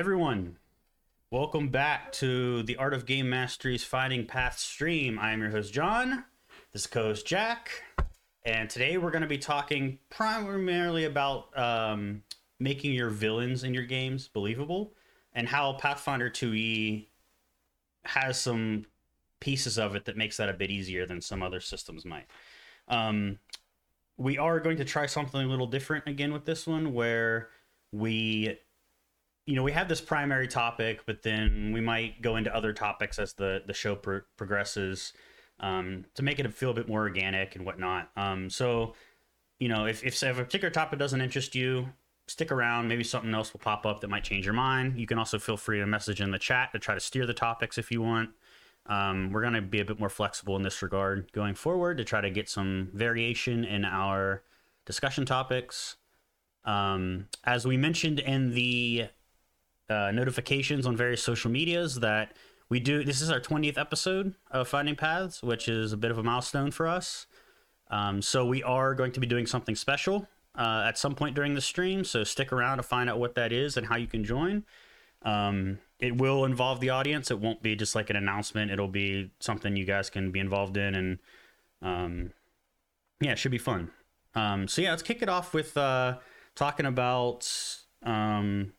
Everyone. Welcome back to the Art of Game Mastery's Finding Paths stream. I am your host, Jon. This is co-host Jack, and today we're going to be talking primarily about um, making your villains in your games believable and how Pathfinder 2e has some pieces of it that makes that a bit easier than some other systems might. Um, we are going to try something a little different again with this one, where we, you know, we have this primary topic, but then we might go into other topics as the the show pro- progresses um, to make it feel a bit more organic and whatnot. Um, so, you know, if, if if a particular topic doesn't interest you, stick around. Maybe something else will pop up that might change your mind. You can also feel free to message in the chat to try to steer the topics if you want. Um, we're going to be a bit more flexible in this regard going forward to try to get some variation in our discussion topics. Um, as we mentioned in the uh, notifications on various social medias, that we do this is our 20th episode of Finding Paths, which is a bit of a milestone for us. Um, so we are going to be doing something special uh, at some point during the stream. So stick around to find out what that is and how you can join. Um, it will involve the audience. It won't be just like an announcement. It'll be something you guys can be involved in, and um, yeah, it should be fun. Um, so yeah, let's kick it off with uh, talking about um,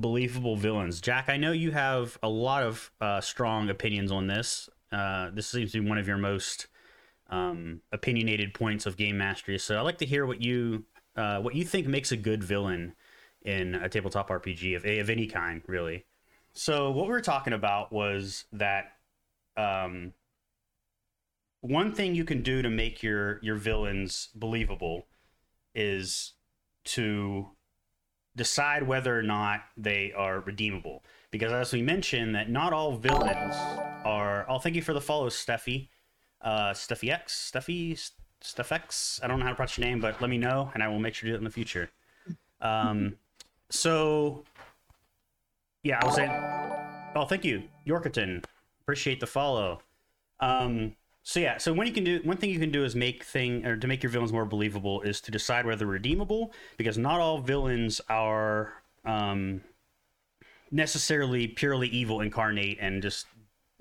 believable villains. Jack, I know you have a lot of uh, strong opinions on this. Uh, this seems to be one of your most um, opinionated points of game mastery. So I'd like to hear what you uh, what you think makes a good villain in a tabletop RPG of of any kind, really. So what we were talking about was that um, one thing you can do to make your your villains believable is to decide whether or not they are redeemable. Because as we mentioned, that not all villains are. Oh, thank you for the follow, Steffi. Uh, Steffi X, Steffi, Steffx. I don't know how to pronounce your name, but let me know, and I will make sure to do it in the future. Um, so yeah, I was saying. Oh, thank you, Yorkerton. Appreciate the follow. Um, so yeah, so when you can do one thing you can do is make thing or to make your villains more believable is to decide whether redeemable because not all villains are um, necessarily purely evil incarnate and just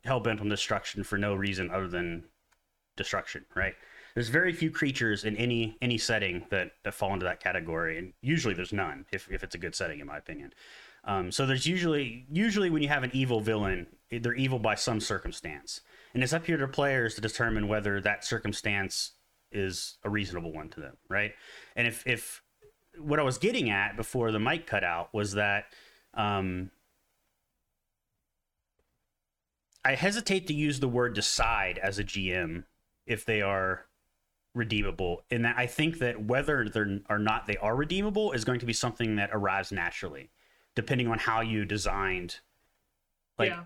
hell bent on destruction for no reason other than destruction, right? There's very few creatures in any any setting that, that fall into that category, and usually there's none if, if it's a good setting, in my opinion. Um, so there's usually usually when you have an evil villain, they're evil by some circumstance and it's up here to players to determine whether that circumstance is a reasonable one to them, right? And if if what I was getting at before the mic cut out was that um, I hesitate to use the word decide as a GM if they are redeemable, and that I think that whether they're or not they are redeemable is going to be something that arrives naturally, depending on how you designed. Like, yeah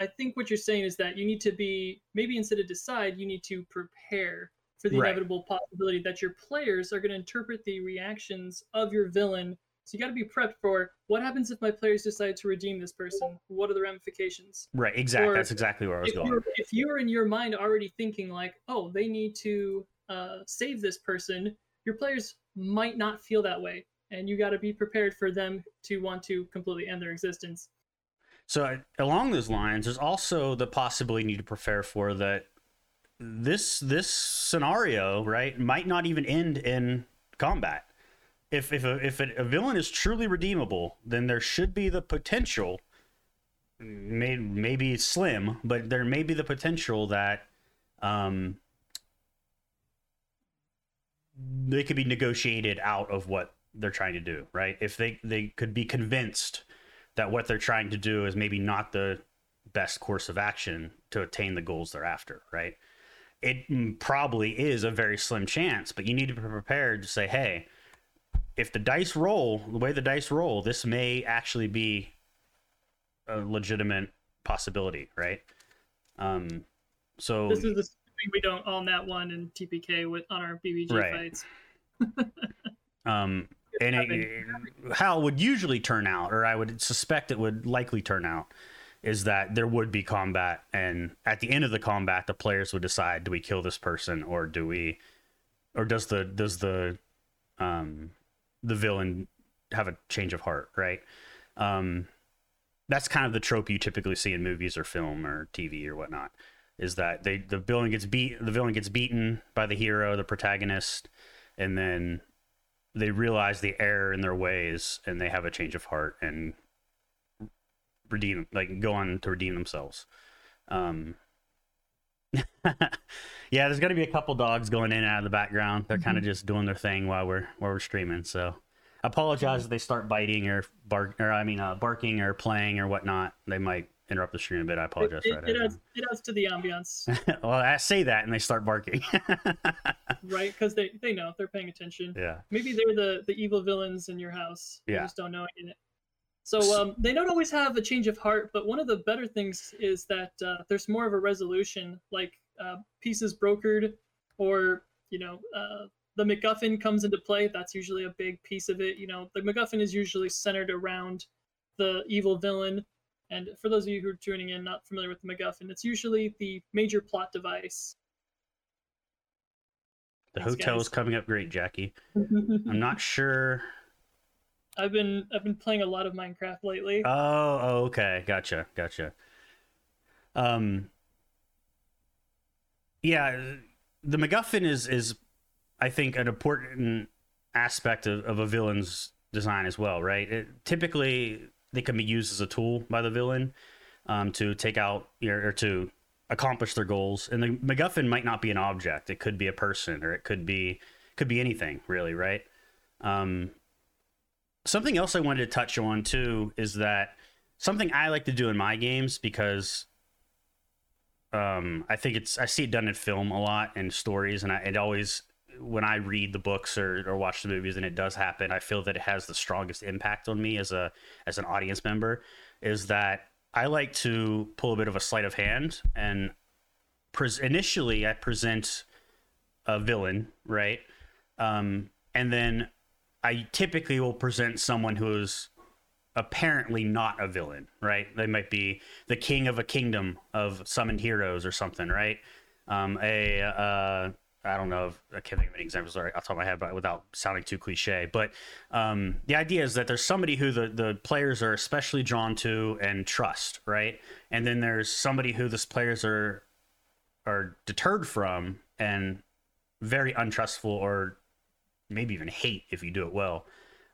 I think what you're saying is that you need to be maybe instead of decide, you need to prepare for the right. inevitable possibility that your players are going to interpret the reactions of your villain. So you got to be prepped for what happens if my players decide to redeem this person. What are the ramifications? Right. Exactly. Or That's exactly where I was if going. You're, if you're in your mind already thinking like, oh, they need to uh, save this person, your players might not feel that way, and you got to be prepared for them to want to completely end their existence. So along those lines, there's also the possibility you need to prepare for that this this scenario, right, might not even end in combat. If if a, if a villain is truly redeemable, then there should be the potential, may, maybe slim, but there may be the potential that um, they could be negotiated out of what they're trying to do, right? If they they could be convinced that what they're trying to do is maybe not the best course of action to attain the goals they're after, right? It probably is a very slim chance, but you need to be prepared to say, hey, if the dice roll the way the dice roll, this may actually be a legitimate possibility, right? Um, so this is the thing we don't on that one in TPK with on our BBG right. fights. um, and it, how it would usually turn out, or I would suspect it would likely turn out, is that there would be combat, and at the end of the combat, the players would decide: do we kill this person, or do we, or does the does the um the villain have a change of heart, right? Um, that's kind of the trope you typically see in movies or film or TV or whatnot. Is that they the villain gets beat the villain gets beaten by the hero, the protagonist, and then they realize the error in their ways and they have a change of heart and redeem like go on to redeem themselves. Um, yeah, there's gonna be a couple dogs going in and out of the background. They're mm-hmm. kind of just doing their thing while we're while we're streaming. So, apologize if they start biting or bark or I mean uh, barking or playing or whatnot. They might interrupt the stream a bit. I apologize. It, it, it adds, it adds to the ambiance. well, I say that and they start barking. right, because they they know they're paying attention. Yeah. Maybe they're the the evil villains in your house. Yeah. You just don't know it. So um, they don't always have a change of heart, but one of the better things is that uh, there's more of a resolution, like uh, pieces brokered, or you know, uh, the MacGuffin comes into play. That's usually a big piece of it. You know, the MacGuffin is usually centered around the evil villain. And for those of you who are tuning in, not familiar with the MacGuffin, it's usually the major plot device. The hotel is coming up great, Jackie. I'm not sure I've been I've been playing a lot of Minecraft lately. Oh, oh okay, gotcha, gotcha. Um, yeah, the MacGuffin is is I think an important aspect of, of a villain's design as well, right? It, typically, they can be used as a tool by the villain um, to take out or to accomplish their goals. And the MacGuffin might not be an object; it could be a person, or it could be could be anything, really, right? Um, something else I wanted to touch on too is that something I like to do in my games because um, I think it's I see it done in film a lot and stories, and I, it always when I read the books or, or watch the movies and it does happen, I feel that it has the strongest impact on me as a as an audience member. Is that I like to pull a bit of a sleight of hand and initially I present a villain, right? Um, and then I typically will present someone who is apparently not a villain, right? They might be the king of a kingdom of summoned heroes or something, right? Um, a uh, I don't know. If, I can't think of any examples. Sorry, off the top of my head, but without sounding too cliche. But um, the idea is that there's somebody who the the players are especially drawn to and trust, right? And then there's somebody who the players are are deterred from and very untrustful or maybe even hate if you do it well.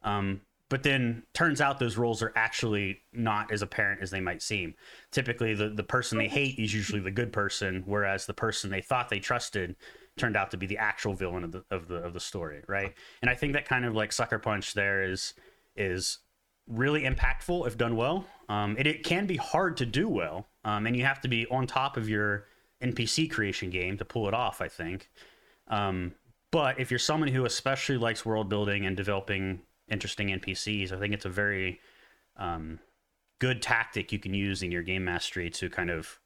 Um, but then turns out those roles are actually not as apparent as they might seem. Typically, the, the person they hate is usually the good person, whereas the person they thought they trusted turned out to be the actual villain of the of the of the story, right? And I think that kind of like sucker punch there is is really impactful if done well. Um, it, it can be hard to do well, um, and you have to be on top of your NPC creation game to pull it off. I think. Um, but if you're someone who especially likes world building and developing interesting NPCs, I think it's a very um, good tactic you can use in your game mastery to kind of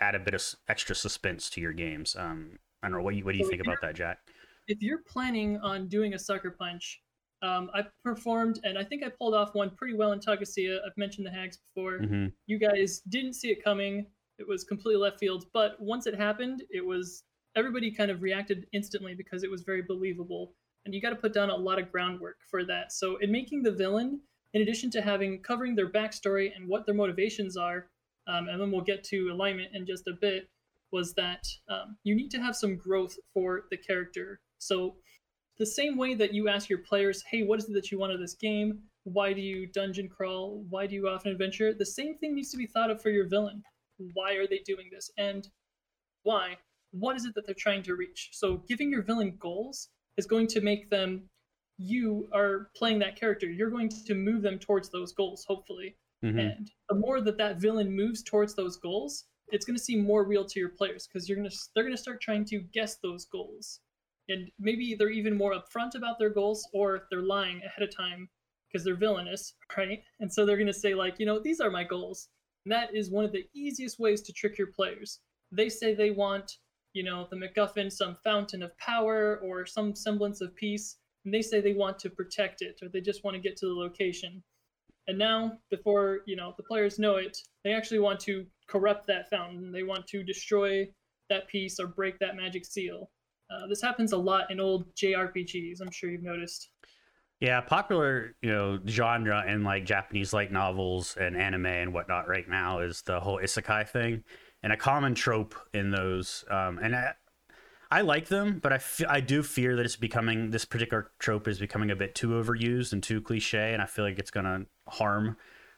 add a bit of extra suspense to your games. Um, I don't know what you, what do you so think about that, Jack? If you're planning on doing a sucker punch, um, I performed and I think I pulled off one pretty well in Tagasia. I've mentioned the hags before. Mm-hmm. You guys didn't see it coming. It was completely left field, but once it happened, it was everybody kind of reacted instantly because it was very believable. And you got to put down a lot of groundwork for that. So in making the villain, in addition to having covering their backstory and what their motivations are, um, and then we'll get to alignment in just a bit, was that um, you need to have some growth for the character. So the same way that you ask your players, hey, what is it that you want of this game? Why do you dungeon crawl? Why do you off often adventure? The same thing needs to be thought of for your villain. Why are they doing this? And why? what is it that they're trying to reach? So giving your villain goals is going to make them you are playing that character. You're going to move them towards those goals, hopefully. Mm-hmm. And the more that that villain moves towards those goals, it's going to seem more real to your players because you're going to they're going to start trying to guess those goals, and maybe they're even more upfront about their goals, or they're lying ahead of time because they're villainous, right? And so they're going to say like, you know, these are my goals. And that is one of the easiest ways to trick your players. They say they want you know, the MacGuffin some fountain of power or some semblance of peace, and they say they want to protect it or they just want to get to the location. And now, before you know the players know it, they actually want to corrupt that fountain. They want to destroy that peace or break that magic seal. Uh, this happens a lot in old JRPGs. I'm sure you've noticed. Yeah, popular, you know, genre in like Japanese light novels and anime and whatnot right now is the whole isekai thing, and a common trope in those. Um, and I, I like them, but I, f- I do fear that it's becoming this particular trope is becoming a bit too overused and too cliche, and I feel like it's gonna harm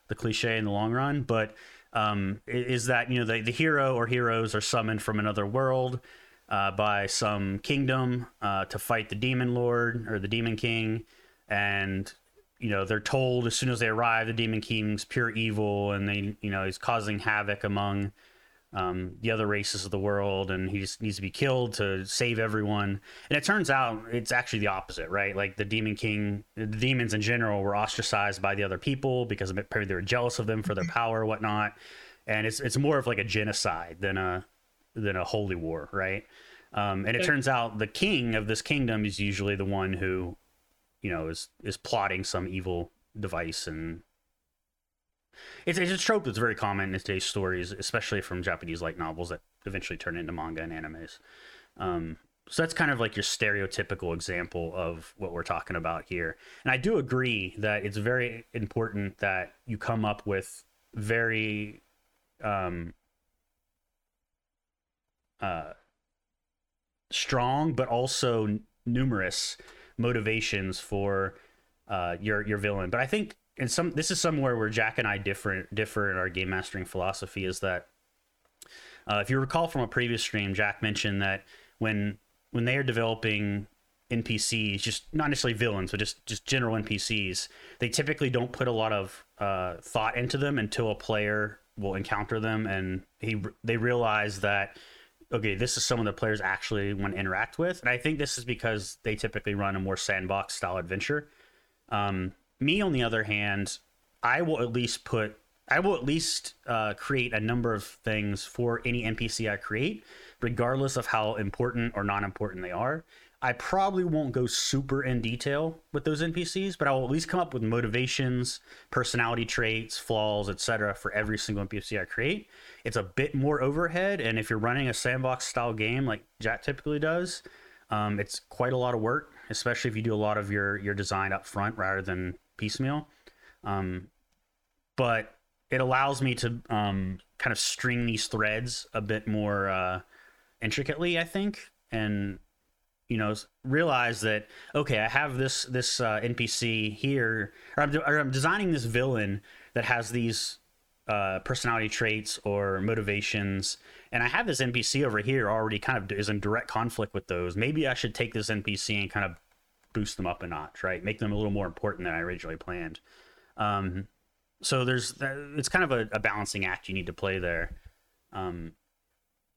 the cliche in the long run. But um, is that you know the, the hero or heroes are summoned from another world uh, by some kingdom uh, to fight the demon lord or the demon king and you know they're told as soon as they arrive the demon king's pure evil and they you know he's causing havoc among um, the other races of the world and he just needs to be killed to save everyone. And it turns out it's actually the opposite right? Like the demon king the demons in general were ostracized by the other people because maybe they were jealous of them for their power or whatnot. And it's it's more of like a genocide than a than a holy war right? Um, and it turns out the king of this kingdom is usually the one who you know is is plotting some evil device and it's, it's a trope that's very common in today's stories especially from japanese light novels that eventually turn into manga and animes um, so that's kind of like your stereotypical example of what we're talking about here and i do agree that it's very important that you come up with very um, uh, strong but also numerous motivations for uh, your your villain. But I think in some this is somewhere where Jack and I differ differ in our game mastering philosophy is that uh, if you recall from a previous stream, Jack mentioned that when when they are developing NPCs, just not necessarily villains, but just just general NPCs, they typically don't put a lot of uh, thought into them until a player will encounter them, and he they realize that okay, this is someone that players actually want to interact with. And I think this is because they typically run a more sandbox style adventure. Um, me, on the other hand, I will at least put, I will at least uh, create a number of things for any NPC I create, regardless of how important or non important they are. I probably won't go super in detail with those NPCs, but I will at least come up with motivations, personality traits, flaws, etc. for every single NPC I create. It's a bit more overhead, and if you're running a sandbox style game like Jack typically does, um, it's quite a lot of work, especially if you do a lot of your your design up front rather than piecemeal. Um, but it allows me to um, kind of string these threads a bit more uh, intricately, I think, and you know realize that okay i have this this uh, npc here or I'm, or I'm, designing this villain that has these uh, personality traits or motivations and i have this npc over here already kind of is in direct conflict with those maybe i should take this npc and kind of boost them up a notch right make them a little more important than i originally planned um, so there's it's kind of a, a, balancing act you need to play there um,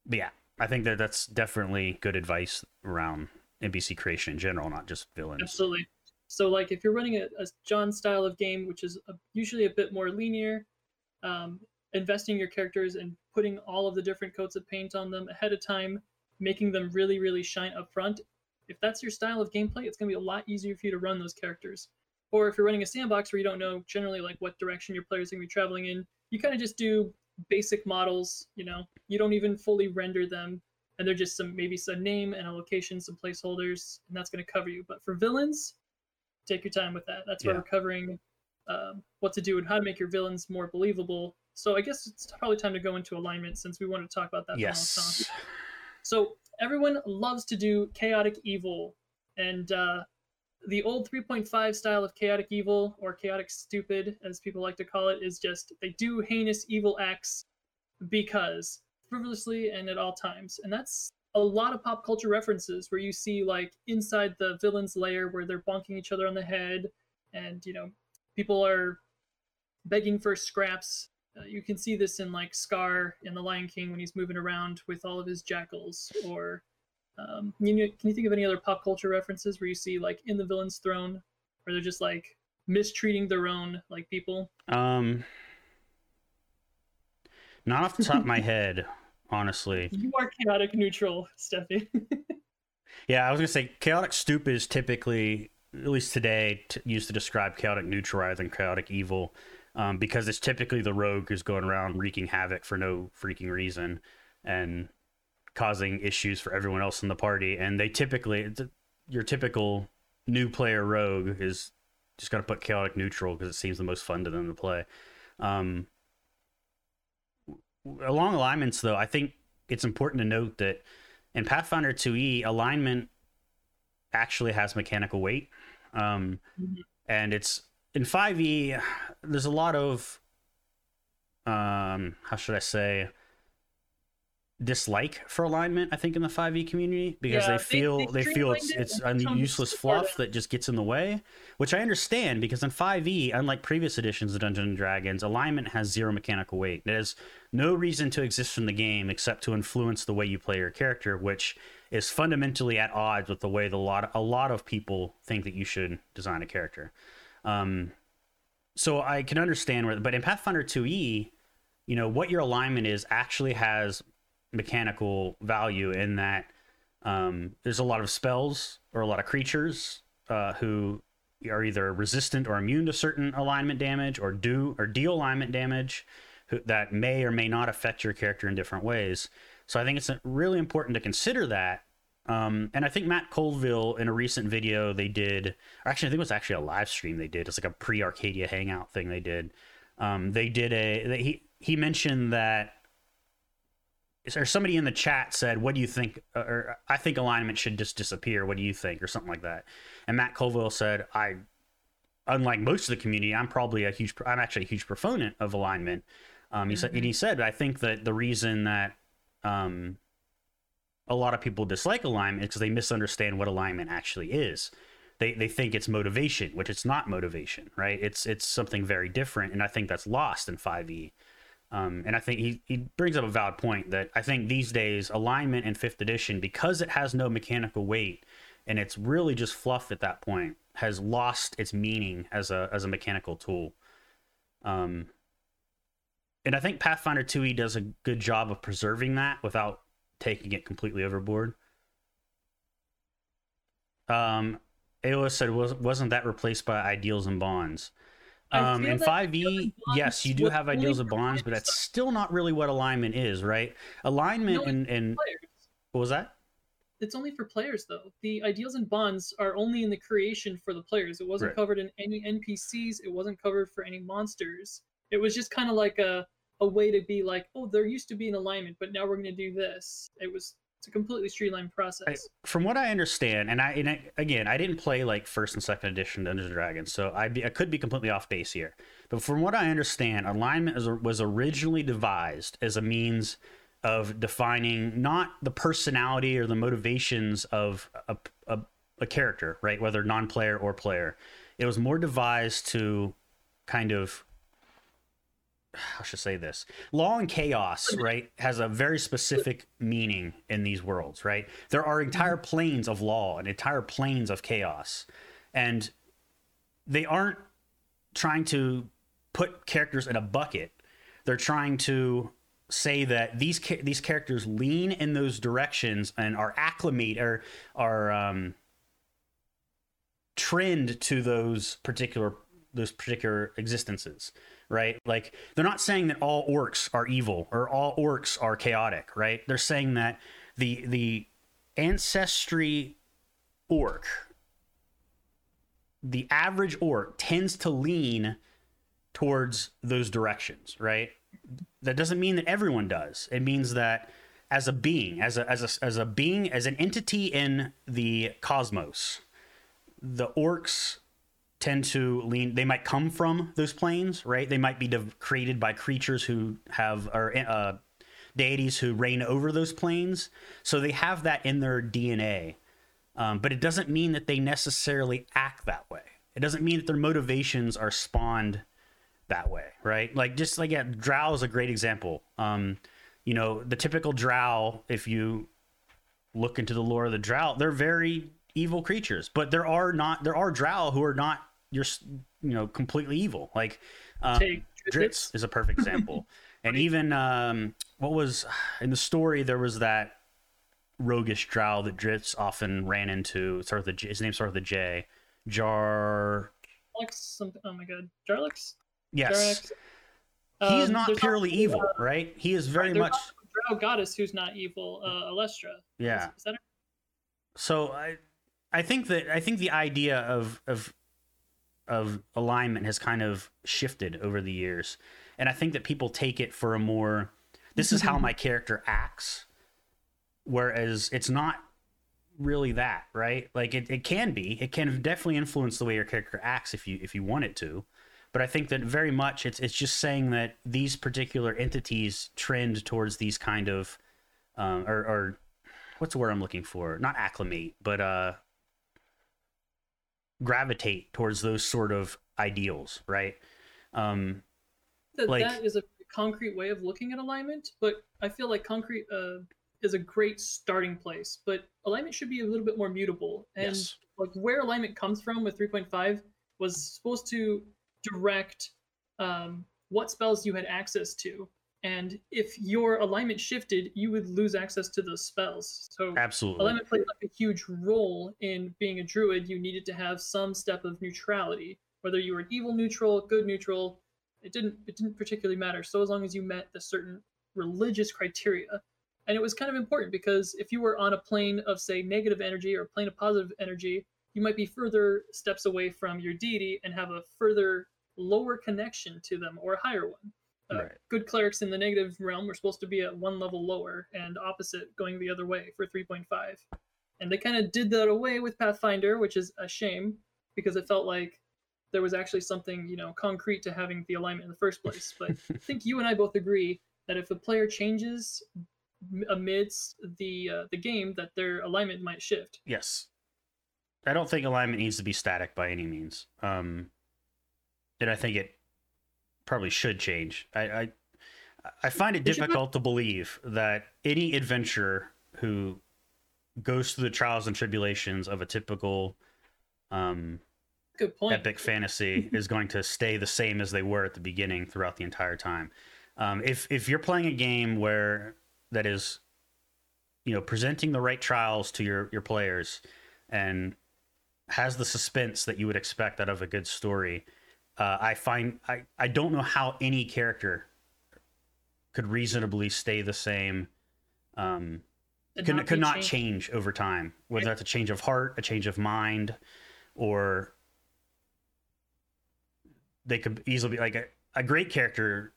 but yeah i think that that's definitely good advice around NPC creation in general, not just villains. Absolutely. So, like, if you're running a, a Jon style of game, which is a, usually a bit more linear, um, investing your characters and putting all of the different coats of paint on them ahead of time, making them really, really shine up front. If that's your style of gameplay, it's going to be a lot easier for you to run those characters. Or if you're running a sandbox where you don't know generally like what direction your players are going to be traveling in, you kind of just do basic models. You know, you don't even fully render them and they're just some maybe some name and a location, some placeholders, and that's going to cover you. But for villains, take your time with that. That's why yeah. we're covering um, what to do and how to make your villains more believable. So I guess it's probably time to go into alignment since we wanted to talk about that. Yes. So everyone loves to do chaotic evil, and uh, the old 3.5 style of chaotic evil or chaotic stupid, as people like to call it, is just they do heinous evil acts because frivolously and at all times. And that's a lot of pop culture references where you see like inside the villain's lair where they're bonking each other on the head and you know people are begging for scraps uh, you can see this in like scar in the lion king when he's moving around with all of his jackals or um, you know, can you think of any other pop culture references where you see like in the villain's throne where they're just like mistreating their own like people um not off the top of my head honestly. You are chaotic neutral, Steffi. yeah, I was gonna say chaotic stupid is typically, at least today, t- used to describe chaotic neutral rather than chaotic evil, um, because it's typically the rogue who's going around wreaking havoc for no freaking reason and causing issues for everyone else in the party. And they typically, your typical new player rogue is just going to put chaotic neutral because it seems the most fun to them to play. Um, along alignments, though, I think it's important to note that in Pathfinder 2e, alignment actually has mechanical weight. Um, mm-hmm. And it's in 5e, there's a lot of, um, how should I say, dislike for alignment i think in the 5e community because yeah, they feel they, they, they feel it's it's a useless fluff that just gets in the way which i understand because in 5e unlike previous editions of dungeons and dragons alignment has zero mechanical weight. It has no reason to exist in the game except to influence the way you play your character which is fundamentally at odds with the way the lot a lot of people think that you should design a character um, so i can understand where but in pathfinder 2e you know what your alignment is actually has mechanical value in that um, there's a lot of spells or a lot of creatures uh, who are either resistant or immune to certain alignment damage or do or deal alignment damage who, that may or may not affect your character in different ways. So I think it's really important to consider that. Um, and I think Matt Colville in a recent video they did, actually I think it was actually a live stream they did. It's like a pre Arcadia hangout thing they did. Um, they did a they, he he mentioned that or somebody in the chat said, "What do you think?" Or I think alignment should just disappear. What do you think, or something like that? And Matt Colville said, "I, unlike most of the community, I'm probably a huge. I'm actually a huge proponent of alignment." Um, he mm-hmm. said, and he said, "I think that the reason that um, a lot of people dislike alignment because they misunderstand what alignment actually is." They, they think it's motivation, which it's not motivation, right? It's it's something very different, and I think that's lost in 5e. Um, and I think he, he brings up a valid point that I think these days alignment in fifth edition, because it has no mechanical weight and it's really just fluff at that point, has lost its meaning as a as a mechanical tool. Um, and I think Pathfinder 2e does a good job of preserving that without taking it completely overboard. Um, Aola said, was, wasn't that replaced by ideals and bonds? Um, in 5e, yes, you do have ideals and bonds, but that's still not really what alignment is, right? Alignment and, and what was that? It's only for players, though. The ideals and bonds are only in the creation for the players. It wasn't right. covered in any NPCs. It wasn't covered for any monsters. It was just kind of like a a way to be like, oh, there used to be an alignment, but now we're going to do this. It was it's a completely streamlined process. I, from what I understand, and I, and I, again, I didn't play like first and second edition Dungeons and Dragons, so I, I could be completely off base here. But from what I understand, alignment was, was originally devised as a means of defining not the personality or the motivations of a, a, a character, right? Whether non-player or player. It was more devised to kind of how should I say this? Law and chaos, right, has a very specific meaning in these worlds, right? There are entire mm-hmm. planes of law and entire planes of chaos. And they aren't trying to put characters in a bucket. They're trying to say that these these characters lean in those directions and are acclimate or are um, trend to those particular those particular existences right? Like they're not saying that all orcs are evil or all orcs are chaotic, right? They're saying that the the ancestry orc the average orc tends to lean towards those directions, right? That doesn't mean that everyone does. It means that as a being, as a as a as a being, as an entity in the cosmos, the orcs tend to lean they might come from those planes right? They might be de- created by creatures who have or uh, deities who reign over those planes so they have that in their dna um, but it doesn't mean that they necessarily act that way. It doesn't mean that their motivations are spawned that way right? Like just like yeah drow is a great example. Um, you know the typical drow if you look into the lore of the drow they're very evil creatures but there are not there are drow who are not you're you know completely evil. Like um, Drizzt is a perfect example. and even um, what was in the story there was that roguish drow that Drizzt often ran into. Start with the his name started with a J. Jar. Something. Oh my god, Jarlaxle. Yes. Um, He's not purely also, evil, uh, right? He is very much drow goddess who's not evil. Uh, Eilistraee. Yeah. Is, is? So I, I think that I think the idea of of of alignment has kind of shifted over the years, and I think that people take it for a more this is how my character acts, whereas it's not really that right? Like it, it can be it can definitely influence the way your character acts if you if you want it to. But i think that very much it's it's just saying that these particular entities trend towards these kind of um, or, or what's the word i'm looking for? Not acclimate but uh gravitate towards those sort of ideals right um that, like, that is a concrete way of looking at alignment but i feel like concrete uh is a great starting place, but alignment should be a little bit more mutable. And yes. like where alignment comes from with 3.5 was supposed to direct um, what spells you had access to. And if your alignment shifted, you would lose access to those spells. So absolutely, alignment played like a huge role in being a druid. You needed to have some step of neutrality, whether you were an evil neutral, good neutral. It didn't. It didn't particularly matter. So as long as you met the certain religious criteria, and it was kind of important because if you were on a plane of, say, negative energy or a plane of positive energy, you might be further steps away from your deity and have a further lower connection to them or a higher one. Uh, right. Good clerics in the negative realm were supposed to be at one level lower and opposite going the other way for 3.5. And they kind of did that away with Pathfinder, which is a shame because it felt like there was actually something, you know, concrete to having the alignment in the first place. But I think you and I both agree that if the player changes amidst the uh, the game that their alignment might shift. Yes, I don't think alignment needs to be static by any means. Um, and I think it probably should change. I I, I find it difficult to believe that any adventurer who goes through the trials and tribulations of a typical um, Good point. epic fantasy is going to stay the same as they were at the beginning throughout the entire time. Um, if if you're playing a game where that is you know presenting the right trials to your your players and has the suspense that you would expect out of a good story uh, i find I, I don't know how any character could reasonably stay the same um, could, not, could not change over time whether that's a change of heart a change of mind or they could easily be like a, a great character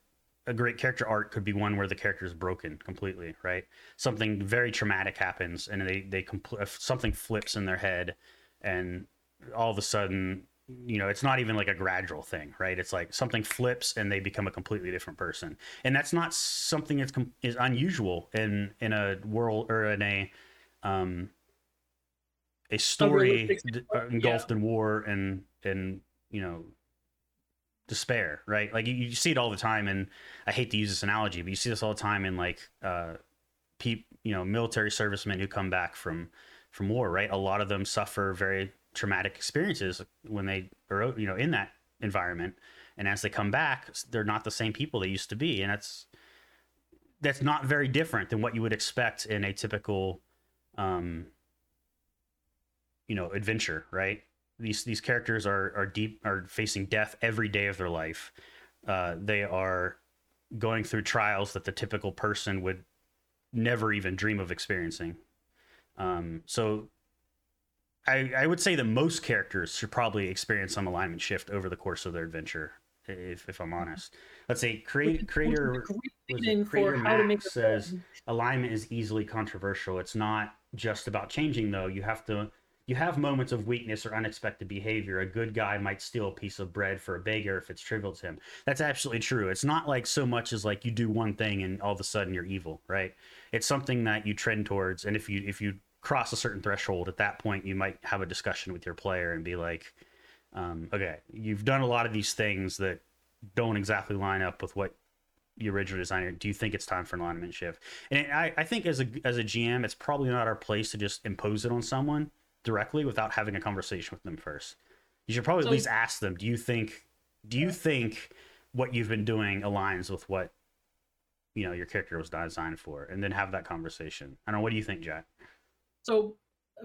a great character arc could be one where the character is broken completely, right? Something very traumatic happens, and they they compl- something flips in their head, and all of a sudden, you know, it's not even like a gradual thing, right? It's like something flips and they become a completely different person, and that's not something that's com- is unusual in in a world or in a um a story engulfed yeah. in war and and you know despair, right? Like you, you, see it all the time, and I hate to use this analogy, but you see this all the time in like, uh, peop, you know, military servicemen who come back from from war, right? A lot of them suffer very traumatic experiences when they are, you know, in that environment, and as they come back, they're not the same people they used to be, and that's that's not very different than what you would expect in a typical, um, you know, adventure, right? these these characters are are deep are facing death every day of their life. Uh, they are going through trials that the typical person would never even dream of experiencing. Um, so I, I would say that most characters should probably experience some alignment shift over the course of their adventure. If, if I'm honest, let's say create, creator, creator Max says alignment is easily controversial. It's not just about changing though. You have to you have moments of weakness or unexpected behavior. A good guy might steal a piece of bread for a beggar if it's trivial to him. That's absolutely true. It's not like so much as like you do one thing and all of a sudden you're evil, right? It's something that you trend towards, and if you if you cross a certain threshold, at that point you might have a discussion with your player and be like, um, okay, you've done a lot of these things that don't exactly line up with what the original designer. Do you think it's time for an alignment shift? And I, I think as a as a GM, it's probably not our place to just impose it on someone directly without having a conversation with them first. You should probably so, at least ask them, do you think do you think what you've been doing aligns with what you know your character was designed for and then have that conversation. I don't know what do you think, Jack? So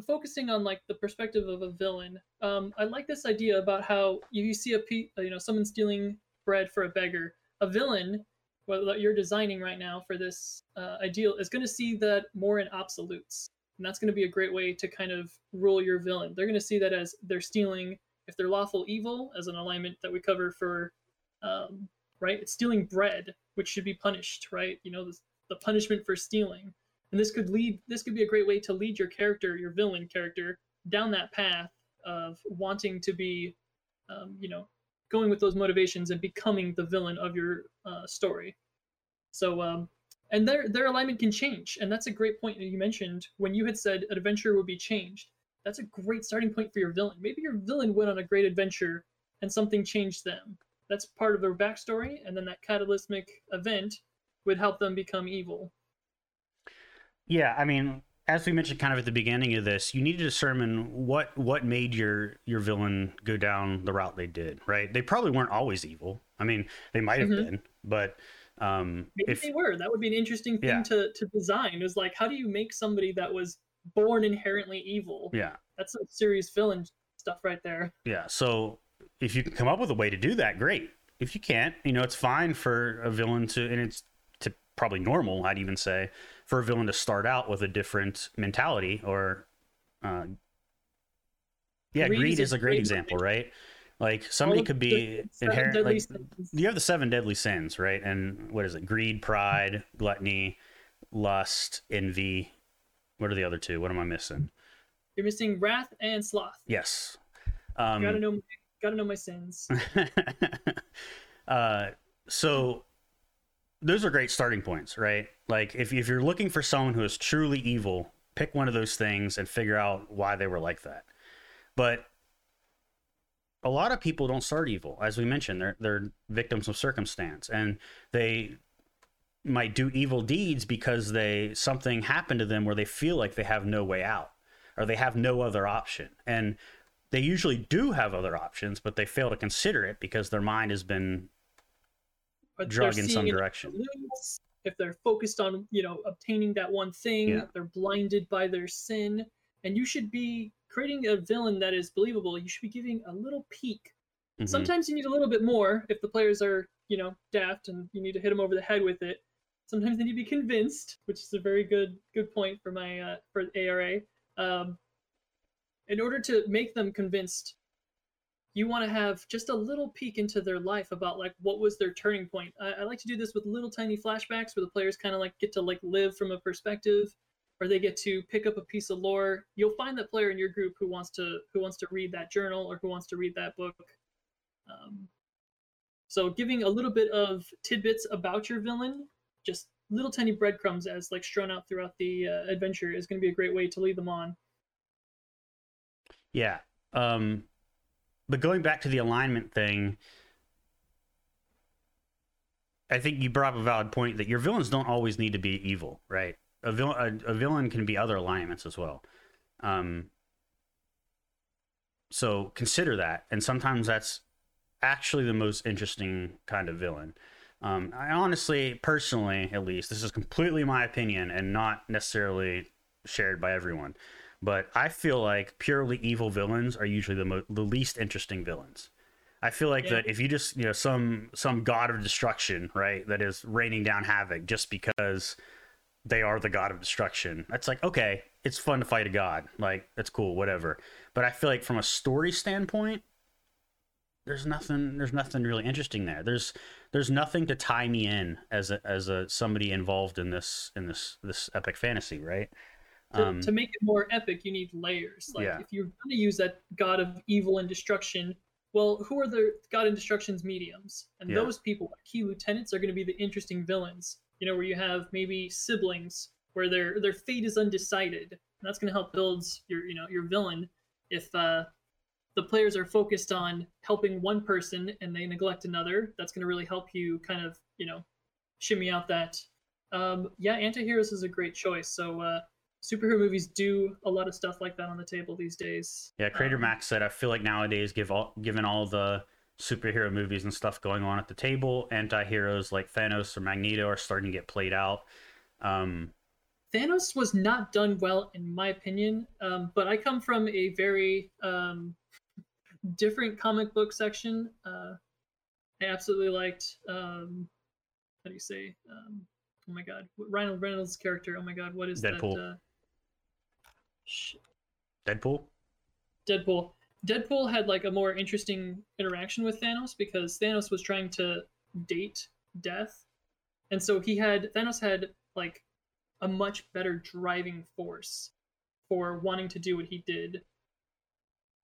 focusing on like the perspective of a villain, um, I like this idea about how you see a you know someone stealing bread for a beggar. A villain, what you're designing right now for this uh, ideal, is going to see that more in absolutes and that's going to be a great way to kind of rule your villain. They're going to see that as they're stealing. if they're lawful evil, as an alignment that we cover for, um, right, it's stealing bread, which should be punished, right? You know, the, the punishment for stealing, and this could lead. This could be a great way to lead your character, your villain character, down that path of wanting to be, um, you know, going with those motivations and becoming the villain of your uh, story. So, um, and their their alignment can change, and that's a great point that you mentioned when you had said an adventure would be changed. That's a great starting point for your villain. Maybe your villain went on a great adventure and something changed them. That's part of their backstory, and then that catalytic event would help them become evil. Yeah, I mean, as we mentioned kind of at the beginning of this, you need to determine what what made your your villain go down the route they did, right? They probably weren't always evil. I mean, they might have mm-hmm. been, but um, maybe if, they were. That would be an interesting thing yeah. to to design. Is like, how do you make somebody that was born inherently evil? Yeah, that's some serious villain stuff right there. Yeah. So if you can come up with a way to do that, great. If you can't, you know, it's fine for a villain to, and it's to probably normal, I'd even say, for a villain to start out with a different mentality or, uh, yeah, greed, greed is a great example, right? Like somebody could be inherent. Like, you have the seven deadly sins, right? And what is it? Greed, pride, gluttony, lust, envy. What are the other two? What am I missing? You're missing wrath and sloth. Yes. Um, gotta know, my, gotta know my sins. uh, so those are great starting points, right? Like if if you're looking for someone who is truly evil, pick one of those things and figure out why they were like that. But a lot of people don't start evil, as we mentioned. They're they're victims of circumstance, and they might do evil deeds because they something happened to them where they feel like they have no way out or they have no other option. And they usually do have other options, but they fail to consider it because their mind has been but drug in some direction. If they're focused on, you know, obtaining that one thing, yeah. they're blinded by their sin. And you should be creating a villain that is believable. You should be giving a little peek. Mm-hmm. Sometimes you need a little bit more if the players are, you know, daft and you need to hit them over the head with it. Sometimes they need to be convinced, which is a very good good point for my uh, for ARA. Um, in order to make them convinced you want to have just a little peek into their life about like what was their turning point. I, I like to do this with little tiny flashbacks where the players kind of like get to like live from a perspective or they get to pick up a piece of lore. You'll find that player in your group who wants to who wants to read that journal or who wants to read that book. Um, so giving a little bit of tidbits about your villain just little tiny breadcrumbs as like strewn out throughout the uh, adventure is going to be a great way to lead them on. Yeah. Um, but going back to the alignment thing, I think you brought up a valid point that your villains don't always need to be evil, right? A villain, a, a villain can be other alignments as well. Um, so consider that, and sometimes that's actually the most interesting kind of villain. Um, I honestly, personally, at least, this is completely my opinion and not necessarily shared by everyone. But I feel like purely evil villains are usually the mo- the least interesting villains. I feel like yeah. that if you just you know some some god of destruction, right, that is raining down havoc just because they are the god of destruction. That's like okay, it's fun to fight a god. Like that's cool, whatever. But I feel like from a story standpoint, there's nothing there's nothing really interesting there. There's there's nothing to tie me in as a as a somebody involved in this in this this epic fantasy, right? To, um, to make it more epic, you need layers. Like yeah. if you're going to use that god of evil and destruction, well, who are the god and destruction's mediums? And yeah. those people, key lieutenants, are going to be the interesting villains. You know, where you have maybe siblings where their their fate is undecided. And that's going to help build your you know your villain. If uh, the players are focused on helping one person and they neglect another, that's going to really help you kind of you know shimmy out that. Um, yeah, antiheroes is a great choice. So uh, superhero movies do a lot of stuff like that on the table these days. Yeah, Creator um, Max said, I feel like nowadays, give all, given all the superhero movies and stuff going on at the table, anti-heroes like Thanos or Magneto are starting to get played out. Um, Thanos was not done well, in my opinion, um, but I come from a very um, different comic book section. Uh, I absolutely liked, um, how do you say, um, oh my god, Ryan Reynolds' character. Oh my god, what is Deadpool. that? Uh, Deadpool. Deadpool. Deadpool had like a more interesting interaction with Thanos because Thanos was trying to date death. And so he had Thanos had like a much better driving force for wanting to do what he did.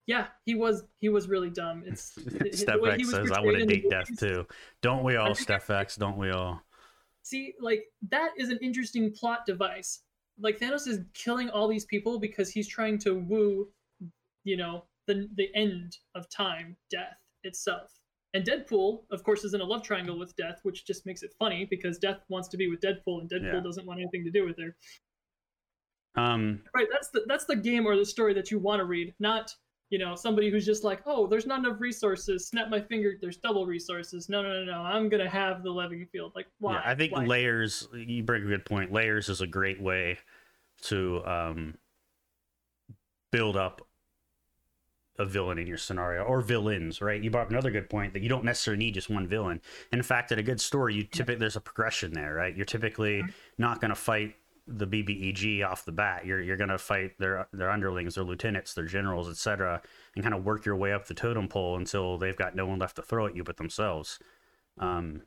Yeah, he was he was really dumb. It's Steph X says I want to date death too. Don't we all, Steph X? Don't we all? See, like that is an interesting plot device. Like Thanos is killing all these people because he's trying to woo, you know, the the end of time, death itself. And Deadpool, of course, is in a love triangle with Death, which just makes it funny because Death wants to be with Deadpool, and Deadpool yeah. doesn't want anything to do with her. Um, right. That's the that's the game or the story that you want to read, not you know somebody who's just like, oh, there's not enough resources. Snap my finger, there's double resources. No, no, no, no. I'm gonna have the living field. Like, why? Yeah, I think why? layers. You bring a good point. Layers is a great way to um, build up a villain in your scenario or villains, right? You brought up another good point that you don't necessarily need just one villain. And in fact, in a good story, you typically there's a progression there, right? You're typically mm-hmm. not going to fight the BBEG off the bat. You're you're going to fight their their underlings, their lieutenants, their generals, etc., and kind of work your way up the totem pole until they've got no one left to throw at you but themselves. Um,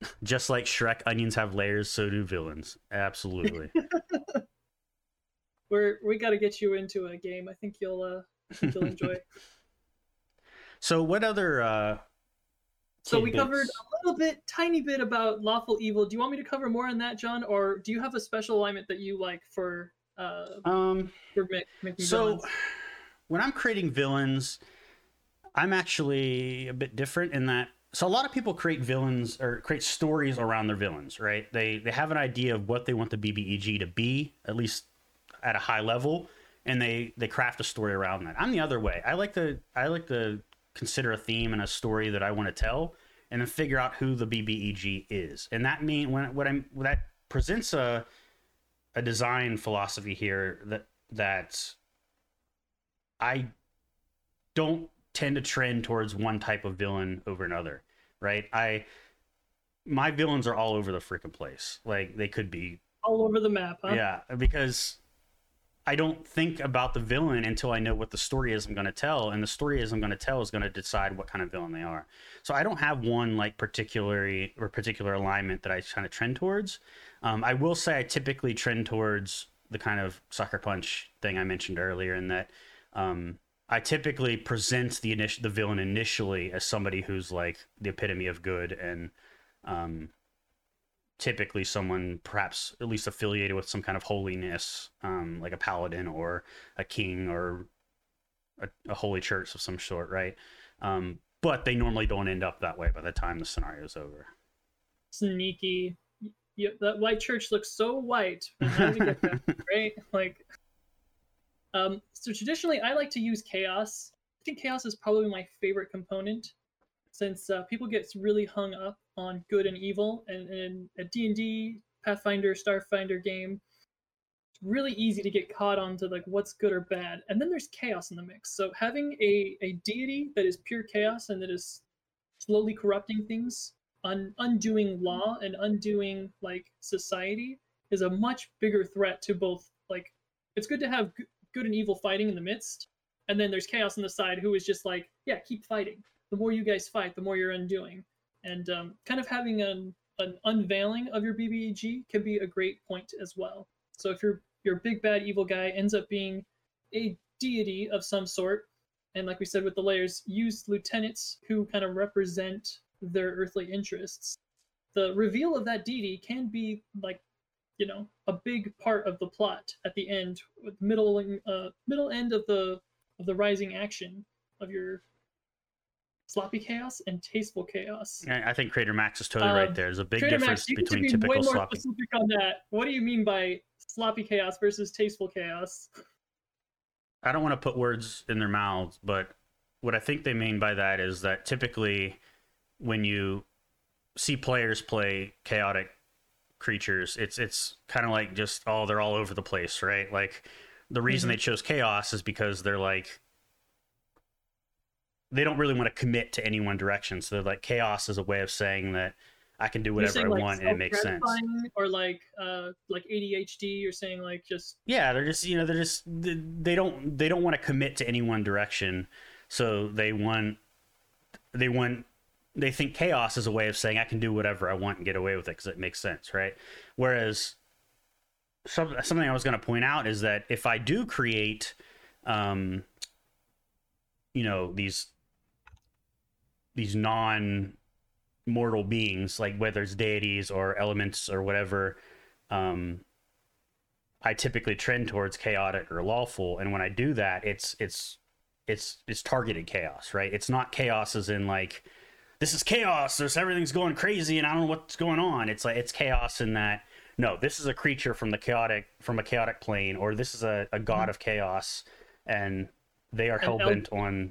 just like Shrek, onions have layers, so do villains. Absolutely. we're we got to get you into a game. I think you'll uh, you'll enjoy. so what other? uh So we covered a little bit, tiny bit about lawful evil. Do you want me to cover more on that, Jon, or do you have a special alignment that you like for? Uh, um. For making so, villains? when I'm creating villains, I'm actually a bit different in that so a lot of people create villains or create stories around their villains, right? They they have an idea of what they want the BBEG to be, at least at a high level and they they craft a story around that. I'm the other way. I like to I like to consider a theme and a story that I want to tell and then figure out who the BBEG is. And that mean when what I'm that presents a a design philosophy here that that I don't tend to trend towards one type of villain over another, right? I my villains are all over the freaking place. Like they could be all over the map, huh? Yeah, because I don't think about the villain until I know what the story is I'm going to tell, and the story is I'm going to tell is going to decide what kind of villain they are. So I don't have one like particularly or particular alignment that I kind of trend towards. Um, I will say I typically trend towards the kind of sucker punch thing I mentioned earlier, in that um, I typically present the initial the villain initially as somebody who's like the epitome of good and um, typically someone perhaps at least affiliated with some kind of holiness, um, like a paladin or a king or a, a holy church of some sort, right? Um, but they normally don't end up that way by the time the scenario is over. Sneaky. Yeah, that white church looks so white. right? Like, um, so traditionally, I like to use chaos. I think chaos is probably my favorite component since uh, people get really hung up on good and evil and in a d&d pathfinder starfinder game it's really easy to get caught onto like what's good or bad and then there's chaos in the mix. So having a, a deity that is pure chaos and that is slowly corrupting things un- undoing law and undoing like society is a much bigger threat to both like it's good to have good and evil fighting in the midst and then there's chaos on the side who is just like yeah keep fighting the more you guys fight, the more you're undoing. And um, kind of having an, an unveiling of your BBEG can be a great point as well. So if your your big bad evil guy ends up being a deity of some sort, and like we said with the layers, use lieutenants who kind of represent their earthly interests. The reveal of that deity can be like, you know, a big part of the plot at the end, middle uh, middle end of the of the rising action of your sloppy chaos and tasteful chaos. I think Crater Max is totally um, right there. There's a big Crater difference Max, between be typical way more sloppy. Specific on that. What do you mean by sloppy chaos versus tasteful chaos? I don't want to put words in their mouths, but what I think they mean by that is that typically when you see players play chaotic creatures, it's it's kind of like just oh they're all over the place, right? Like the reason mm-hmm. they chose chaos is because they're like they don't really want to commit to any one direction. So they're like chaos is a way of saying that I can do whatever I like want and it makes sense. Or like uh like ADHD, you're saying like just Yeah, they're just you know, they're just they don't they don't want to commit to any one direction. So they want they want they think chaos is a way of saying I can do whatever I want and get away with it because it makes sense, right? Whereas some, something I was going to point out is that if I do create, um, you know, these these non mortal beings, like whether it's deities or elements or whatever, um, I typically trend towards chaotic or lawful. And when I do that, it's it's it's it's targeted chaos, right? It's not chaos as in like this is chaos. There's everything's going crazy, and I don't know what's going on. It's like it's chaos in that no, this is a creature from the chaotic from a chaotic plane, or this is a, a god mm-hmm. of chaos, and they are hell bent on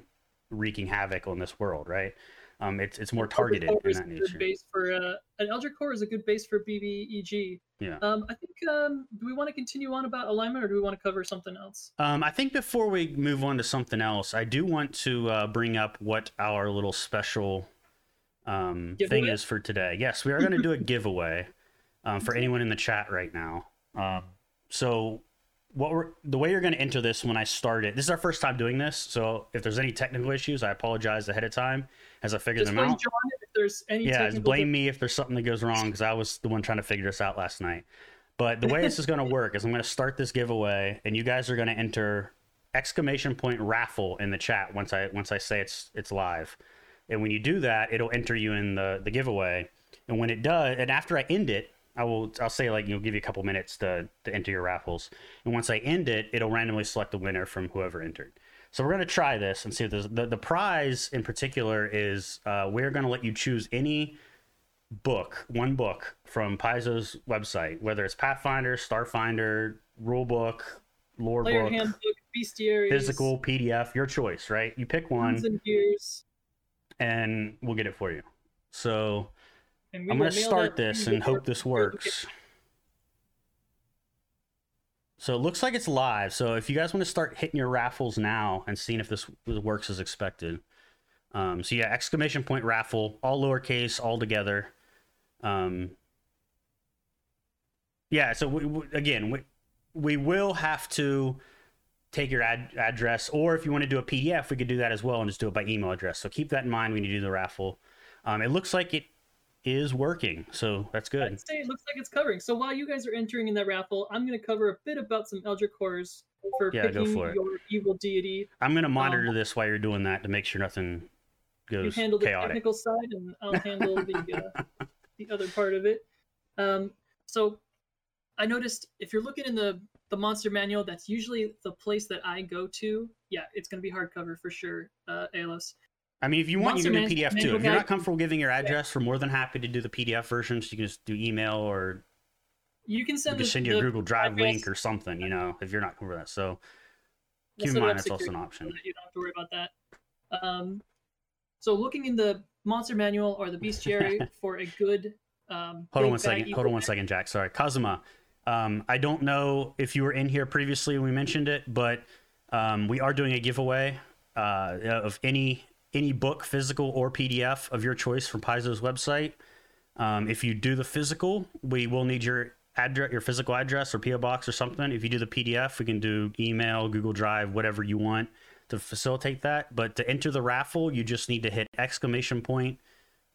wreaking havoc on this world, right? Um, it's it's more targeted in that nature. Base for uh, an Eldritch Core is a good base for BBEG. Yeah. Um, I think. Um, do we want to continue on about alignment, or do we want to cover something else? Um, I think before we move on to something else, I do want to uh, bring up what our little special um, thing is for today. Yes, we are going to do a giveaway um, for anyone in the chat right now. Um, so what we're the way you're going to enter this when I start it. This is our first time doing this, so if there's any technical issues, I apologize ahead of time as I figure Just them out. Jon if there's any yeah, blame me if there's something that goes wrong because I was the one trying to figure this out last night. But the way this is going to work is I'm going to start this giveaway, and you guys are going to enter exclamation point raffle in the chat once I once I say it's it's live. And when you do that, it'll enter you in the the giveaway. And when it does, and after I end it, I will I'll say like you'll give you a couple minutes to to enter your raffles, and once I end it, it'll randomly select the winner from whoever entered. So we're gonna try this and see if there's the the prize in particular is uh, we're gonna let you choose any book, one book from Paizo's website, whether it's Pathfinder, Starfinder, rulebook, lore Player book, handbook, bestiaries, physical, PDF, your choice, right? You pick one, and, and we'll get it for you. So I'm going to start this and hope this works. So it looks like it's live. So if you guys want to start hitting your raffles now and seeing if this works as expected. Um, so yeah, exclamation point raffle, all lowercase, all together. Um, yeah. So we, we, again, we, we will have to take your ad- address, or if you want to do a PDF, we could do that as well and just do it by email address. So keep that in mind when you do the raffle. Um, it looks like it is working. So that's good. I'd say it looks like it's covering. So while you guys are entering in that raffle, I'm going to cover a bit about some Eldritch cores for yeah, picking for your evil deity. I'm going to monitor um, this while you're doing that to make sure nothing goes You handle chaotic. the technical side, and I'll handle the uh, the other part of it. Um, so I noticed if you're looking in the the monster manual, that's usually the place that I go to. Yeah, it's going to be hardcover for sure, uh, Alos. I mean, if you want, Monster you can do PDF too. If you're not comfortable giving your address, we're more than happy to do the PDF versions. You can just do email or you can send, can send you a Google Drive address. link or something. You know, if you're not comfortable with that. So keep in mind that's also an option. You don't have to worry about that. Um, so looking in the monster manual or the bestiary for a good. Um, Hold on one second. Hold on one second, Jack. Sorry, Kazuma. Um, I don't know if you were in here previously when we mentioned it, but um, we are doing a giveaway uh, of any any book, physical or PDF of your choice from Paizo's website. Um, if you do the physical, we will need your address, your physical address or PO box or something. If you do the PDF, we can do email, Google Drive, whatever you want to facilitate that. But to enter the raffle, you just need to hit exclamation point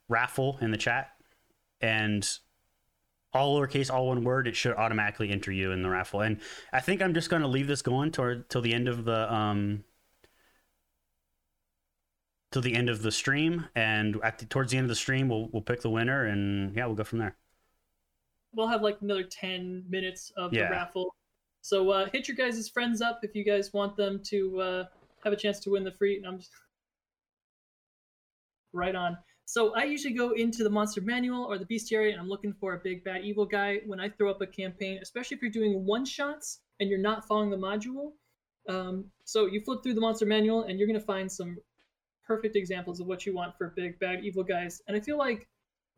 raffle in the chat and all lowercase, all one word. It should automatically enter you in the raffle. And I think I'm just going to leave this going toward till the end of the um, till the end of the stream, and at the, towards the end of the stream, we'll we'll pick the winner, and yeah, we'll go from there. We'll have like another ten minutes of yeah. the raffle, so uh, hit your guys' friends up if you guys want them to uh, have a chance to win the free. And I'm just right on. So I usually go into the monster manual or the bestiary, and I'm looking for a big bad evil guy. When I throw up a campaign, especially if you're doing one shots and you're not following the module, um, so you flip through the monster manual and you're going to find some perfect examples of what you want for big bad evil guys. And I feel like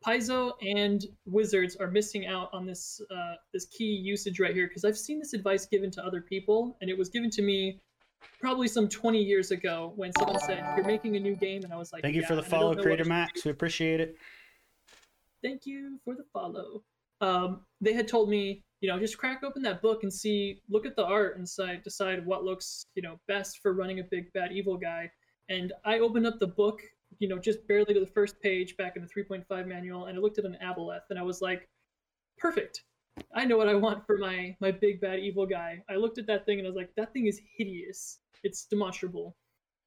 Paizo and Wizards are missing out on this uh, this key usage right here because I've seen this advice given to other people, and it was given to me probably some 20 years ago when someone said you're making a new game, and I was like, "Thank you for the follow, Creator Max. We appreciate it." thank you for the follow. Um, they had told me, you know, just crack open that book and see, look at the art and decide, decide what looks, you know, best for running a big bad evil guy. And I opened up the book, you know, just barely to the first page back in the 3.5 manual, and I looked at an aboleth, and I was like, perfect. I know what I want for my my big bad evil guy. I looked at that thing and I was like, that thing is hideous. It's demonstrable.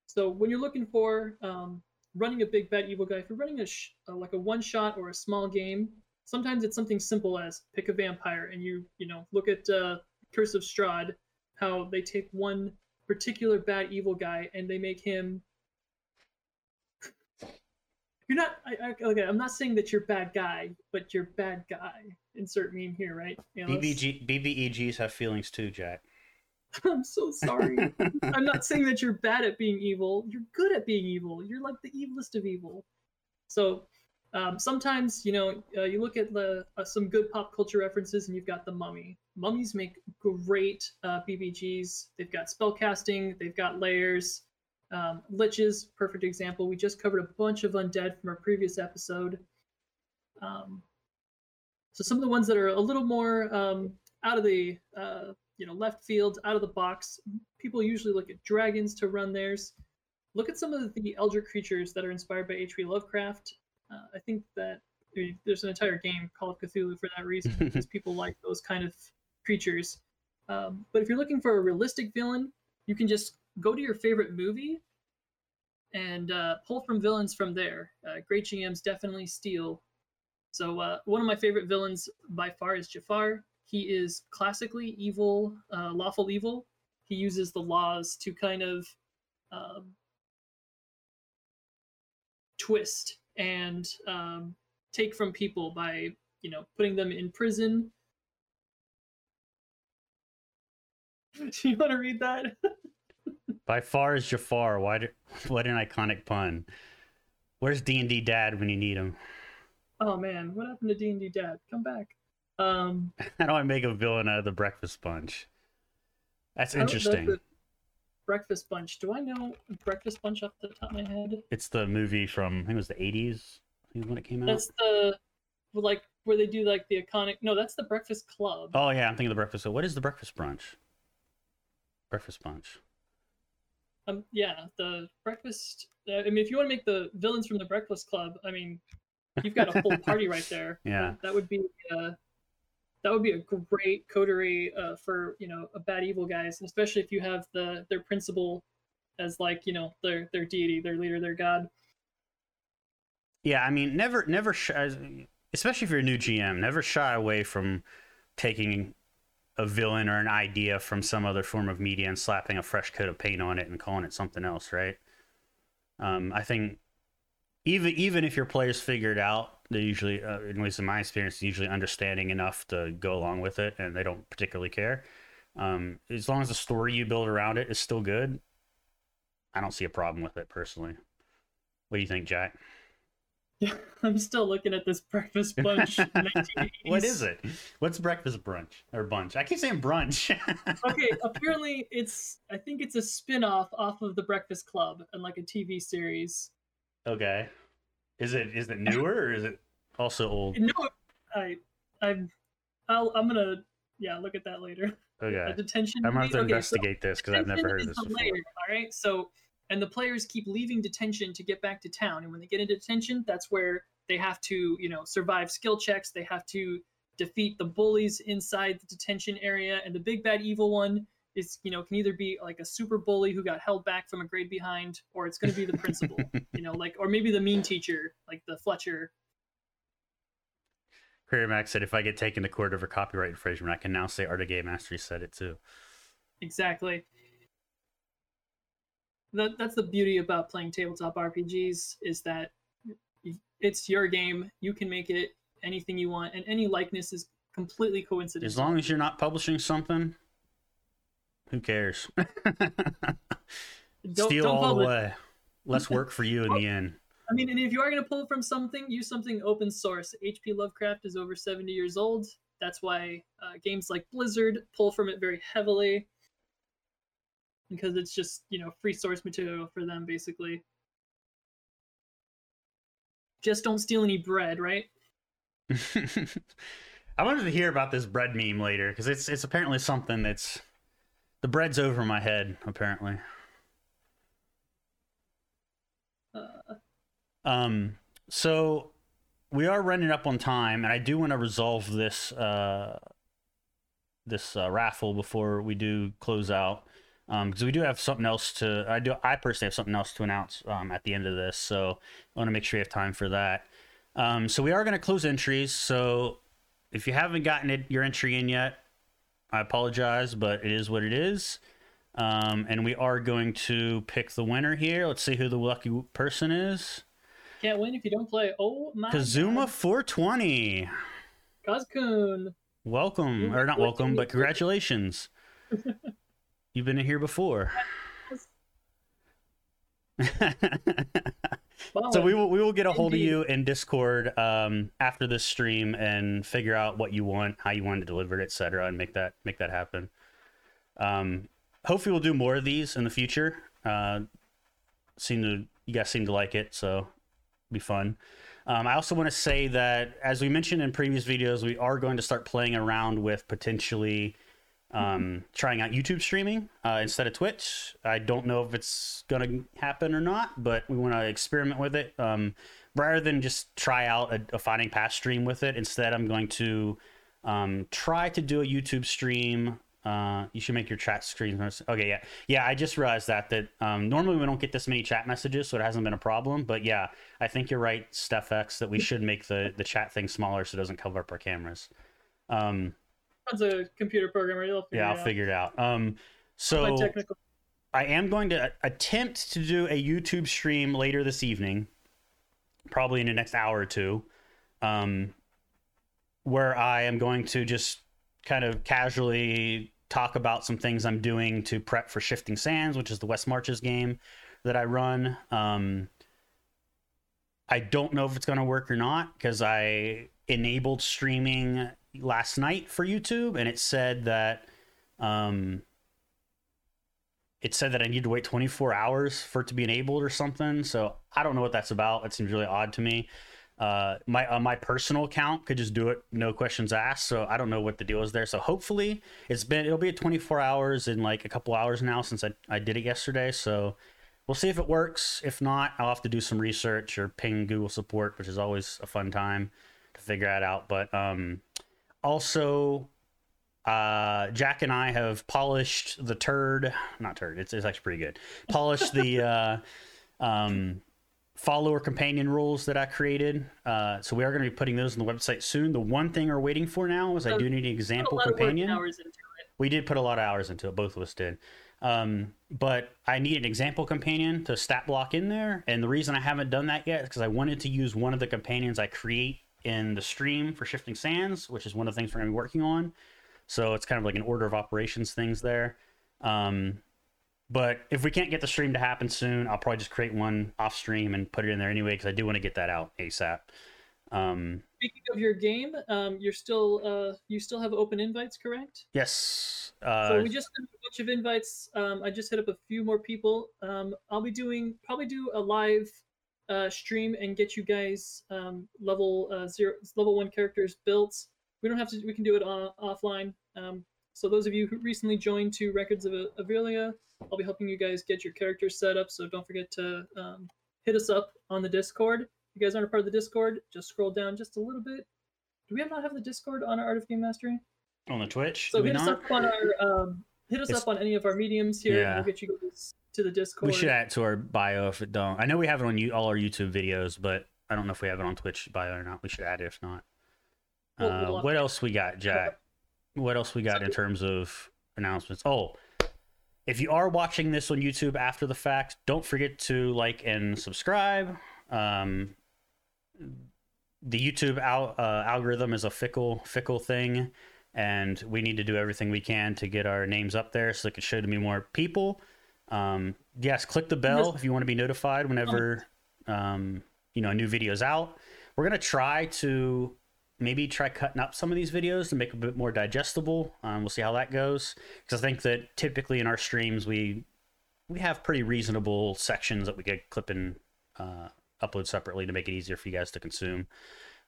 So when you're looking for um, running a big bad evil guy, if you're running a sh- uh, like a one shot or a small game, sometimes it's something simple as pick a vampire and you you know look at uh, Curse of Strahd, how they take one particular bad evil guy and they make him. You're not. I, I, okay, I'm not saying that you're bad guy, but you're bad guy. Insert meme here, right? BBG, BBEGs have feelings too, Jack. I'm so sorry. I'm not saying that you're bad at being evil. You're good at being evil. You're like the evilest of evil. So um, sometimes, you know, uh, you look at the, uh, some good pop culture references and you've got the mummy. Mummies make great uh, BBGs. They've got spell casting, they've got layers. Um, liches, perfect example. We just covered a bunch of undead from our previous episode. Um, so some of the ones that are a little more um, out of the uh, you know left field, out of the box, people usually look at dragons to run theirs. Look at some of the elder creatures that are inspired by H.P. Lovecraft. Uh, I think that I mean, there's an entire game called Cthulhu for that reason, because people like those kind of creatures. Um, but if you're looking for a realistic villain, you can just go to your favorite movie and uh, pull from villains from there. Uh, great GMs definitely steal. So uh, one of my favorite villains by far is Jafar. He is classically evil, uh, lawful evil. He uses the laws to kind of um, twist and um, take from people by you know putting them in prison. Do you want to read that? By far is Jafar. Why? Do, what an iconic pun. Where's D and D Dad when you need him? Oh man, what happened to D and D Dad? Come back. Um, How do I make a villain out of the Breakfast Bunch? That's interesting. Breakfast Bunch. Do I know Breakfast Bunch off the top of my head? It's the movie from I think it was the eighties. I think when it came out. That's the like where they do like the iconic. No, that's the Breakfast Club. Oh yeah, I'm thinking of the Breakfast. So what is the Breakfast Brunch? Breakfast Bunch. Um, yeah, the breakfast. Uh, I mean, if you want to make the villains from the Breakfast Club, I mean, you've got a whole party right there. Yeah, that would be uh, that would be a great coterie uh, for you know a bad evil guys, especially if you have the their principal as like you know their their deity, their leader, their god. Yeah, I mean, never never shy, especially if you're a new GM, never shy away from taking a villain or an idea from some other form of media and slapping a fresh coat of paint on it and calling it something else, right? Um, I think even even if your players figure it out, they usually, uh, at least in my experience, usually understanding enough to go along with it, and they don't particularly care. Um, as long as the story you build around it is still good, I don't see a problem with it personally. What do you think, Jack? Yeah, I'm still looking at this breakfast bunch. what is it? What's breakfast brunch or bunch? I keep saying brunch. okay, apparently it's. I think it's a spin-off off of the Breakfast Club and like a TV series. Okay, is it is it newer or is it also old? No, I I'm I'll I'm gonna yeah look at that later. Okay, a detention. I'm gonna have to okay, investigate so this because I've never heard of this before. Layer, all right, so and the players keep leaving detention to get back to town. And when they get into detention that's where they have to you know survive skill checks. They have to defeat the bullies inside the detention area. And the big bad evil one is you know can either be like a super bully who got held back from a grade behind or it's going to be the principal you know like or maybe the mean teacher like the fletcher. Career Max said, "If I get taken to court over copyright infringement, I can now say Art of Game Mastery said it too." Exactly that, that's the beauty about playing tabletop RPGs is that it's your game. You can make it anything you want, and any likeness is completely coincidental. As long as you're not publishing something, who cares? don't, Steal don't all publish. the way. Less work for you in the end. I mean, and if you are going to pull from something, use something open source. H.P. Lovecraft is over 70 years old. That's why uh, games like Blizzard pull from it very heavily because it's just you know free source material for them basically just don't steal any bread right I wanted to hear about this bread meme later because it's it's apparently something that's the bread's over my head apparently. Uh. Um. So we are running up on time, and I do want to resolve this uh this uh, raffle before we do close out because um, we do have something else to i do i personally have something else to announce um, at the end of this so i want to make sure you have time for that. Um, so we are going to close entries so if you haven't gotten it, your entry in yet i apologize but it is what it is. Um, and we are going to pick the winner here. Let's see who the lucky person is. Can't win if you don't play. Oh my kazuma God. 420 Kazkun. welcome or not welcome but congratulations You've been here before. so we will we will get a hold Indeed. of you in Discord um, after this stream and figure out what you want, how you want to deliver it, etc., and make that make that happen. Um, hopefully, we'll do more of these in the future. Uh, seem to you guys seem to like it, so be fun. Um, I also want to say that, as we mentioned in previous videos, we are going to start playing around with potentially um, trying out YouTube streaming uh, instead of Twitch. I don't know if it's going to happen or not, but we want to experiment with it. Um, rather than just try out a, a Finding Paths stream with it, instead, I'm going to um, try to do a YouTube stream. Uh, you should make your chat screen. Okay, yeah, yeah. I just realized that that um, normally we don't get this many chat messages, so it hasn't been a problem. But yeah, I think you're right, Steph X, that we should make the the chat thing smaller so it doesn't cover up our cameras. Um, as a computer programmer, you'll figure yeah, I'll figure it out. Um, so technical... I am going to attempt to do a YouTube stream later this evening, probably in the next hour or two, um, where I am going to just kind of casually talk about some things I'm doing to prep for Shifting Sands, which is the West Marches game that I run. Um, I don't know if it's going to work or not because I enabled streaming last night for YouTube, and it said that um, it said that I need to wait 24 hours for it to be enabled or something. So I don't know what that's about. It seems really odd to me. Uh, my uh, my personal account could just do it, no questions asked. So I don't know what the deal is there. So hopefully it's been it'll be at 24 hours in like a couple hours now since I I did it yesterday. So we'll see if it works. If not, I'll have to do some research or ping Google support, which is always a fun time to figure that out. But um, also, uh, Jack and I have polished the turd. Not turd. It's, it's actually pretty good. Polished the uh, um, follower companion rules that I created. Uh, so we are going to be putting those on the website soon. The one thing we're waiting for now is I do need an example companion. We did put a lot of hours into it. Both of us did. Um, but I need an example companion to stat block in there. And the reason I haven't done that yet is because I wanted to use one of the companions I create in the stream for Shifting Sands, which is one of the things we're going to be working on. So it's kind of like an order of operations things there. Um, but if we can't get the stream to happen soon, I'll probably just create one off stream and put it in there anyway because I do want to get that out ASAP. Um, Speaking of your game, um, you're still uh, you still have open invites, correct? Yes. Uh, so we just a bunch of invites. Um, I just hit up a few more people. Um, I'll be doing probably do a live uh, stream and get you guys um, level uh, zero, level one characters built. We don't have to. We can do it on offline. Um, so those of you who recently joined to Records of Avelia, I'll be helping you guys get your characters set up. So don't forget to um, hit us up on the Discord. If you guys aren't a part of the Discord, just scroll down just a little bit. Do we have not have the Discord on our Art of Game Mastery? On the Twitch? So hit us not? up on our um, hit us it's... up on any of our mediums here. Yeah. We'll get you guys to the Discord. We should add to our bio if it don't. I know we have it on you, all our YouTube videos, but I don't know if we have it on Twitch bio or not. We should add it if not. Uh, what else we got, Jack? What else we got in terms of announcements? Oh, if you are watching this on YouTube after the fact, don't forget to like and subscribe. Um, the YouTube al- uh, algorithm is a fickle, fickle thing, and we need to do everything we can to get our names up there so it can show to me more people. Um, yes, click the bell if you want to be notified whenever um, you know a new video is out. We're gonna try to maybe try cutting up some of these videos to make them a bit more digestible. Um, we'll see how that goes because I think that typically in our streams we we have pretty reasonable sections that we could clip and uh, upload separately to make it easier for you guys to consume.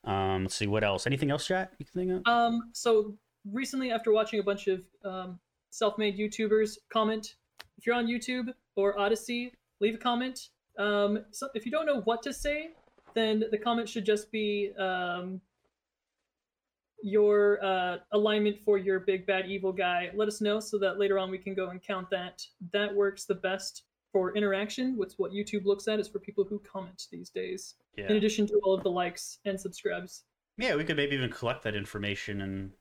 Um, let's see what else. Anything else, chat? You can think of? Um, so recently, after watching a bunch of um, self-made YouTubers comment, if you're on YouTube or Odysee, leave a comment. Um, so if you don't know what to say, then the comment should just be um, your uh, alignment for your big bad evil guy. Let us know so that later on we can go and count that. That works the best for interaction. What's what YouTube looks at is for people who comment these days. Yeah. In addition to all of the likes and subscribes. Yeah, we could maybe even collect that information and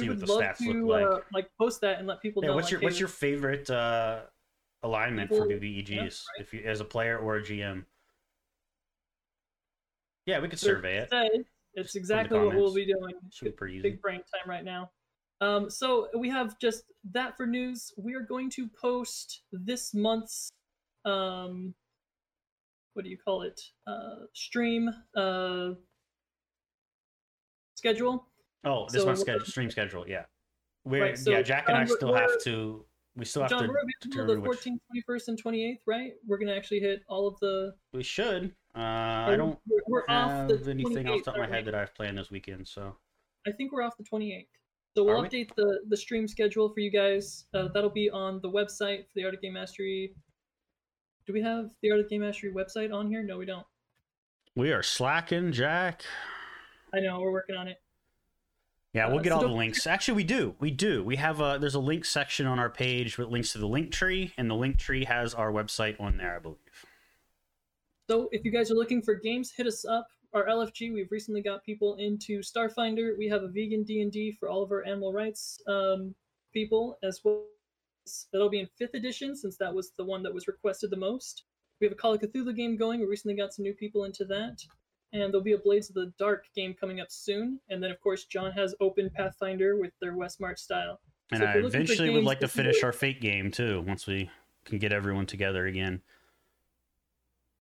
see what the stats to, look like. Uh, like post that and let people yeah, know. What's like, your What's your favorite uh, alignment people, for BBEGs yeah, right? if you as a player or a GM? Yeah, we could survey it. It's exactly what we'll be doing. Super easy. Big brain time right now. Um, so we have just that for news. We are going to post this month's um, what do you call it? Uh, stream uh, schedule. Oh, this so month's schedule, stream schedule. Yeah, we're right, so yeah. Jack and I still have to. We still have Jon, to. We're the 14th, 21st, and 28th, right? We're gonna actually hit all of the. We should. Uh, I don't we're, we're have anything off the top of my head that I've planned this weekend, so. I think we're off the 28th. So we'll Are update we? the the stream schedule for you guys. Uh, that'll be on the website for the Art of Game Mastery. Do we have the Art of Game Mastery website on here? No, we don't. We are slacking, Jack. I know we're working on it. Yeah, we'll uh, get so all the links. Actually, we do. We do. We have a there's a link section on our page with links to the link tree, and the link tree has our website on there, I believe. So if you guys are looking for games, hit us up. Our LFG, we've recently got people into Starfinder. We have a vegan D&D for all of our animal rights um, people as well. That'll be in fifth edition since that was the one that was requested the most. We have a Call of Cthulhu game going. We recently got some new people into that. And there'll be a Blades of the Dark game coming up soon. And then, of course, Jon has Open Pathfinder with their Westmarch style. And so I eventually would like to finish our Fate game too once we can get everyone together again.